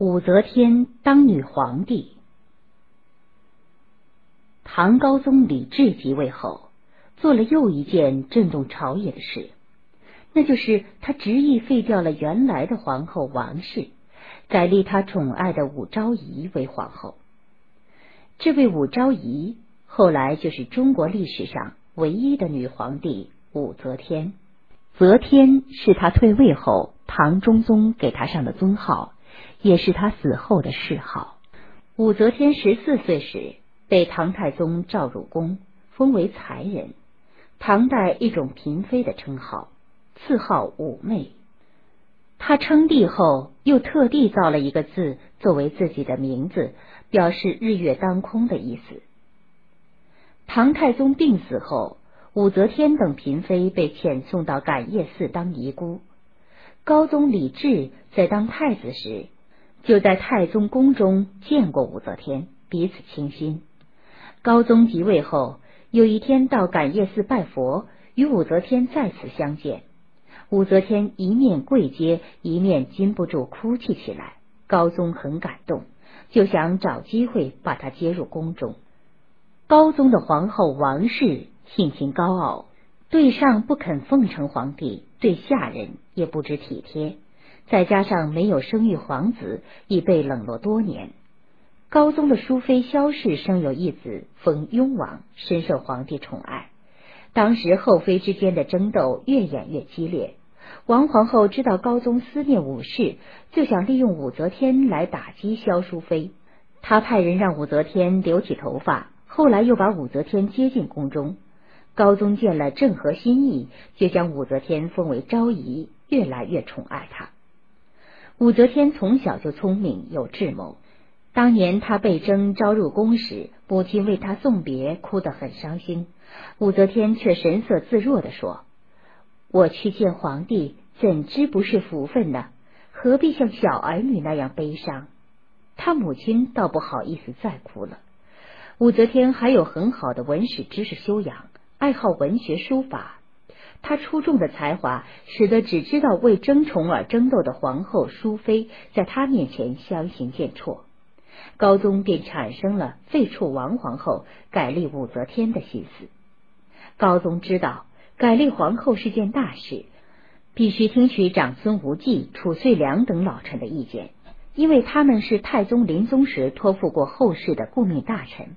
武则天当女皇帝。唐高宗李治即位后，做了又一件震动朝野的事，那就是他执意废掉了原来的皇后王氏，改立他宠爱的武昭仪为皇后。这位武昭仪后来就是中国历史上唯一的女皇帝武则天。则天是他退位后唐中宗给他上的尊号。也是他死后的谥号。武则天十四岁时被唐太宗召入宫，封为才人，唐代一种嫔妃的称号，赐号武媚。他称帝后，又特地造了一个字作为自己的名字，表示日月当空的意思。唐太宗病死后，武则天等嫔妃被遣送到感业寺当尼姑。高宗李治在当太子时。就在太宗宫中见过武则天，彼此倾心。高宗即位后，有一天到感业寺拜佛，与武则天再次相见。武则天一面跪接，一面禁不住哭泣起来。高宗很感动，就想找机会把她接入宫中。高宗的皇后王氏性情高傲，对上不肯奉承皇帝，对下人也不知体贴。再加上没有生育皇子，已被冷落多年。高宗的淑妃萧氏生有一子，封雍王，深受皇帝宠爱。当时后妃之间的争斗越演越激烈。王皇后知道高宗思念武氏，就想利用武则天来打击萧淑妃。她派人让武则天留起头发，后来又把武则天接进宫中。高宗见了正合心意，就将武则天封为昭仪，越来越宠爱她。武则天从小就聪明有智谋。当年她被征召入宫时，母亲为她送别，哭得很伤心。武则天却神色自若的说：“我去见皇帝，怎知不是福分呢？何必像小儿女那样悲伤？”她母亲倒不好意思再哭了。武则天还有很好的文史知识修养，爱好文学书法。他出众的才华，使得只知道为争宠而争斗的皇后淑妃，在他面前相形见绌。高宗便产生了废黜王皇后，改立武则天的心思。高宗知道改立皇后是件大事，必须听取长孙无忌、褚遂良等老臣的意见，因为他们是太宗临终时托付过后世的顾命大臣。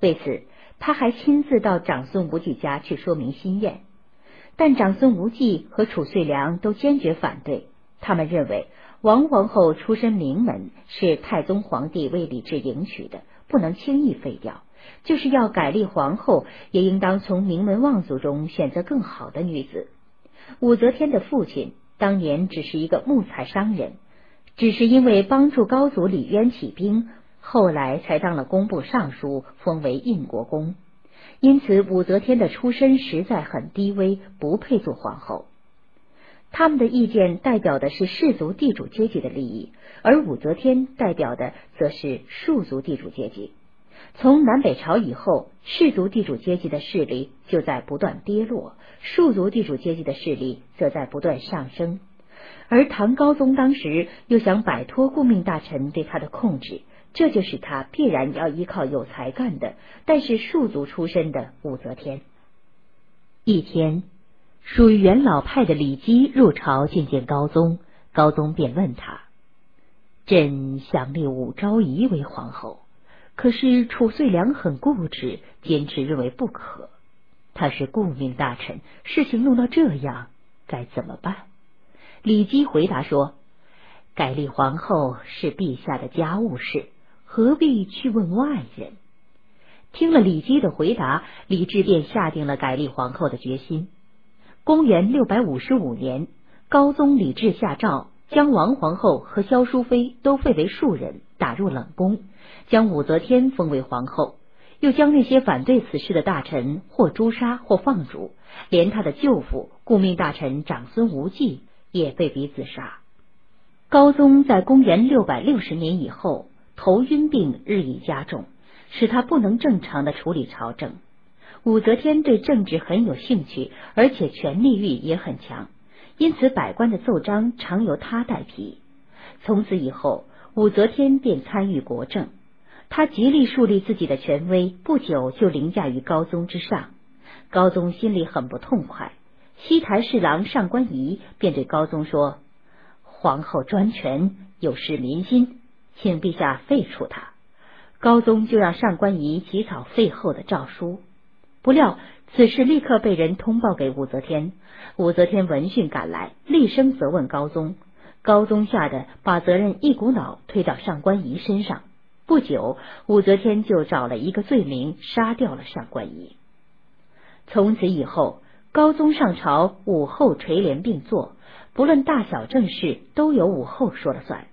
为此，他还亲自到长孙无忌家去说明心愿。但长孙无忌和褚遂良都坚决反对，他们认为王皇后出身名门，是太宗皇帝为李治迎娶的，不能轻易废掉。就是要改立皇后，也应当从名门望族中选择更好的女子。武则天的父亲当年只是一个木材商人，只是因为帮助高祖李渊起兵，后来才当了工部尚书，封为应国公。因此，武则天的出身实在很低微，不配做皇后。他们的意见代表的是氏族地主阶级的利益，而武则天代表的则是庶族地主阶级。从南北朝以后，氏族地主阶级的势力就在不断跌落，庶族地主阶级的势力则在不断上升。而唐高宗当时又想摆脱顾命大臣对他的控制。这就是他必然要依靠有才干的，但是庶族出身的武则天。一天，属于元老派的李基入朝觐见高宗，高宗便问他：“朕想立武昭仪为皇后，可是褚遂良很固执，坚持认为不可。他是顾命大臣，事情弄到这样，该怎么办？”李基回答说：“改立皇后是陛下的家务事。”何必去问外人？听了李姬的回答，李治便下定了改立皇后的决心。公元六百五十五年，高宗李治下诏，将王皇后和萧淑妃都废为庶人，打入冷宫，将武则天封为皇后，又将那些反对此事的大臣或诛杀或放逐，连他的舅父顾命大臣长孙无忌也被逼自杀。高宗在公元六百六十年以后。头晕病日益加重，使他不能正常的处理朝政。武则天对政治很有兴趣，而且权力欲也很强，因此百官的奏章常由他代批。从此以后，武则天便参与国政。他极力树立自己的权威，不久就凌驾于高宗之上。高宗心里很不痛快。西台侍郎上官仪便对高宗说：“皇后专权，有失民心，请陛下废除他。”高宗就让上官仪起草废后的诏书。不料此事立刻被人通报给武则天。武则天闻讯赶来，厉声责问高宗。高宗吓得把责任一股脑推到上官仪身上。不久，武则天就找了一个罪名，杀掉了上官仪。从此以后，高宗上朝，武后垂帘并坐，不论大小政事，都由武后说了算。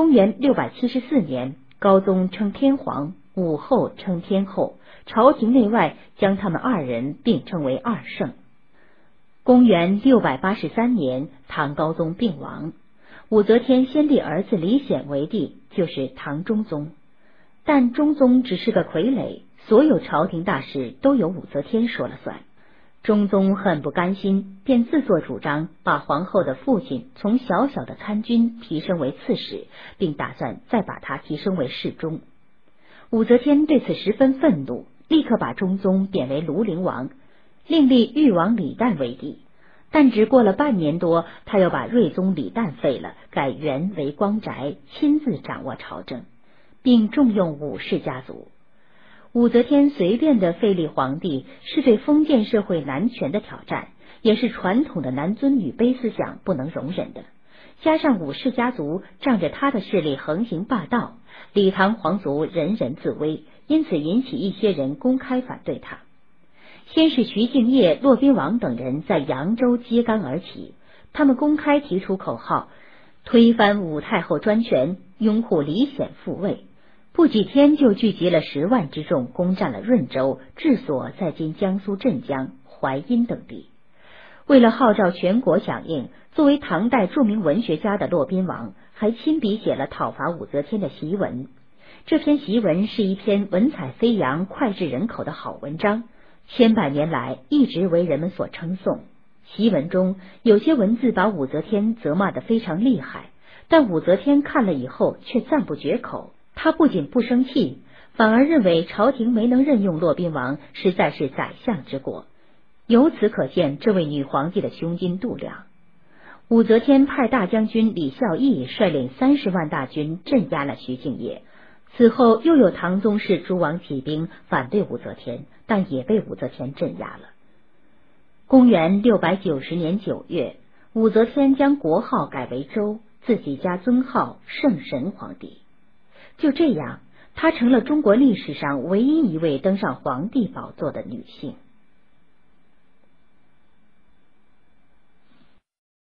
公元六百七十四年，高宗称天皇，武后称天后，朝廷内外将他们二人并称为二圣。公元六百八十三年，唐高宗病亡。武则天先立儿子李显为帝，就是唐中宗。但中宗只是个傀儡，所有朝廷大事都由武则天说了算。中宗很不甘心，便自作主张把皇后的父亲从小小的参军提升为刺史，并打算再把他提升为侍中。武则天对此十分愤怒，立刻把中宗贬为庐陵王，另立豫王李旦为帝。但只过了半年多，他又把睿宗李旦废了，改元为光宅，亲自掌握朝政，并重用武氏家族。武则天随便的废立皇帝，是对封建社会男权的挑战，也是传统的男尊女卑思想不能容忍的。加上武氏家族仗着他的势力横行霸道，李唐皇族人人自危，因此引起一些人公开反对他。先是徐敬业、骆宾王等人在扬州揭竿而起，他们公开提出口号，推翻武太后专权，拥护李显复位。不几天就聚集了十万之众，攻占了润州，治所在今江苏镇江、淮阴等地。为了号召全国响应，作为唐代著名文学家的骆宾王还亲笔写了讨伐武则天的檄文。这篇檄文是一篇文采飞扬、脍炙人口的好文章。千百年来一直为人们所称颂。檄文中有些文字把武则天责骂的非常厉害，但武则天看了以后却赞不绝口。他不仅不生气，反而认为朝廷没能任用骆宾王实在是宰相之过。由此可见，这位女皇帝的胸襟度量。武则天派大将军李孝义率领三十万大军镇压了徐敬业。此后又有唐宗室诸王起兵反对武则天。但也被武则天镇压了。公元六百九十年九月，武则天将国号改为周，自己加尊号圣神皇帝。就这样，她成了中国历史上唯一一位登上皇帝宝座的女性。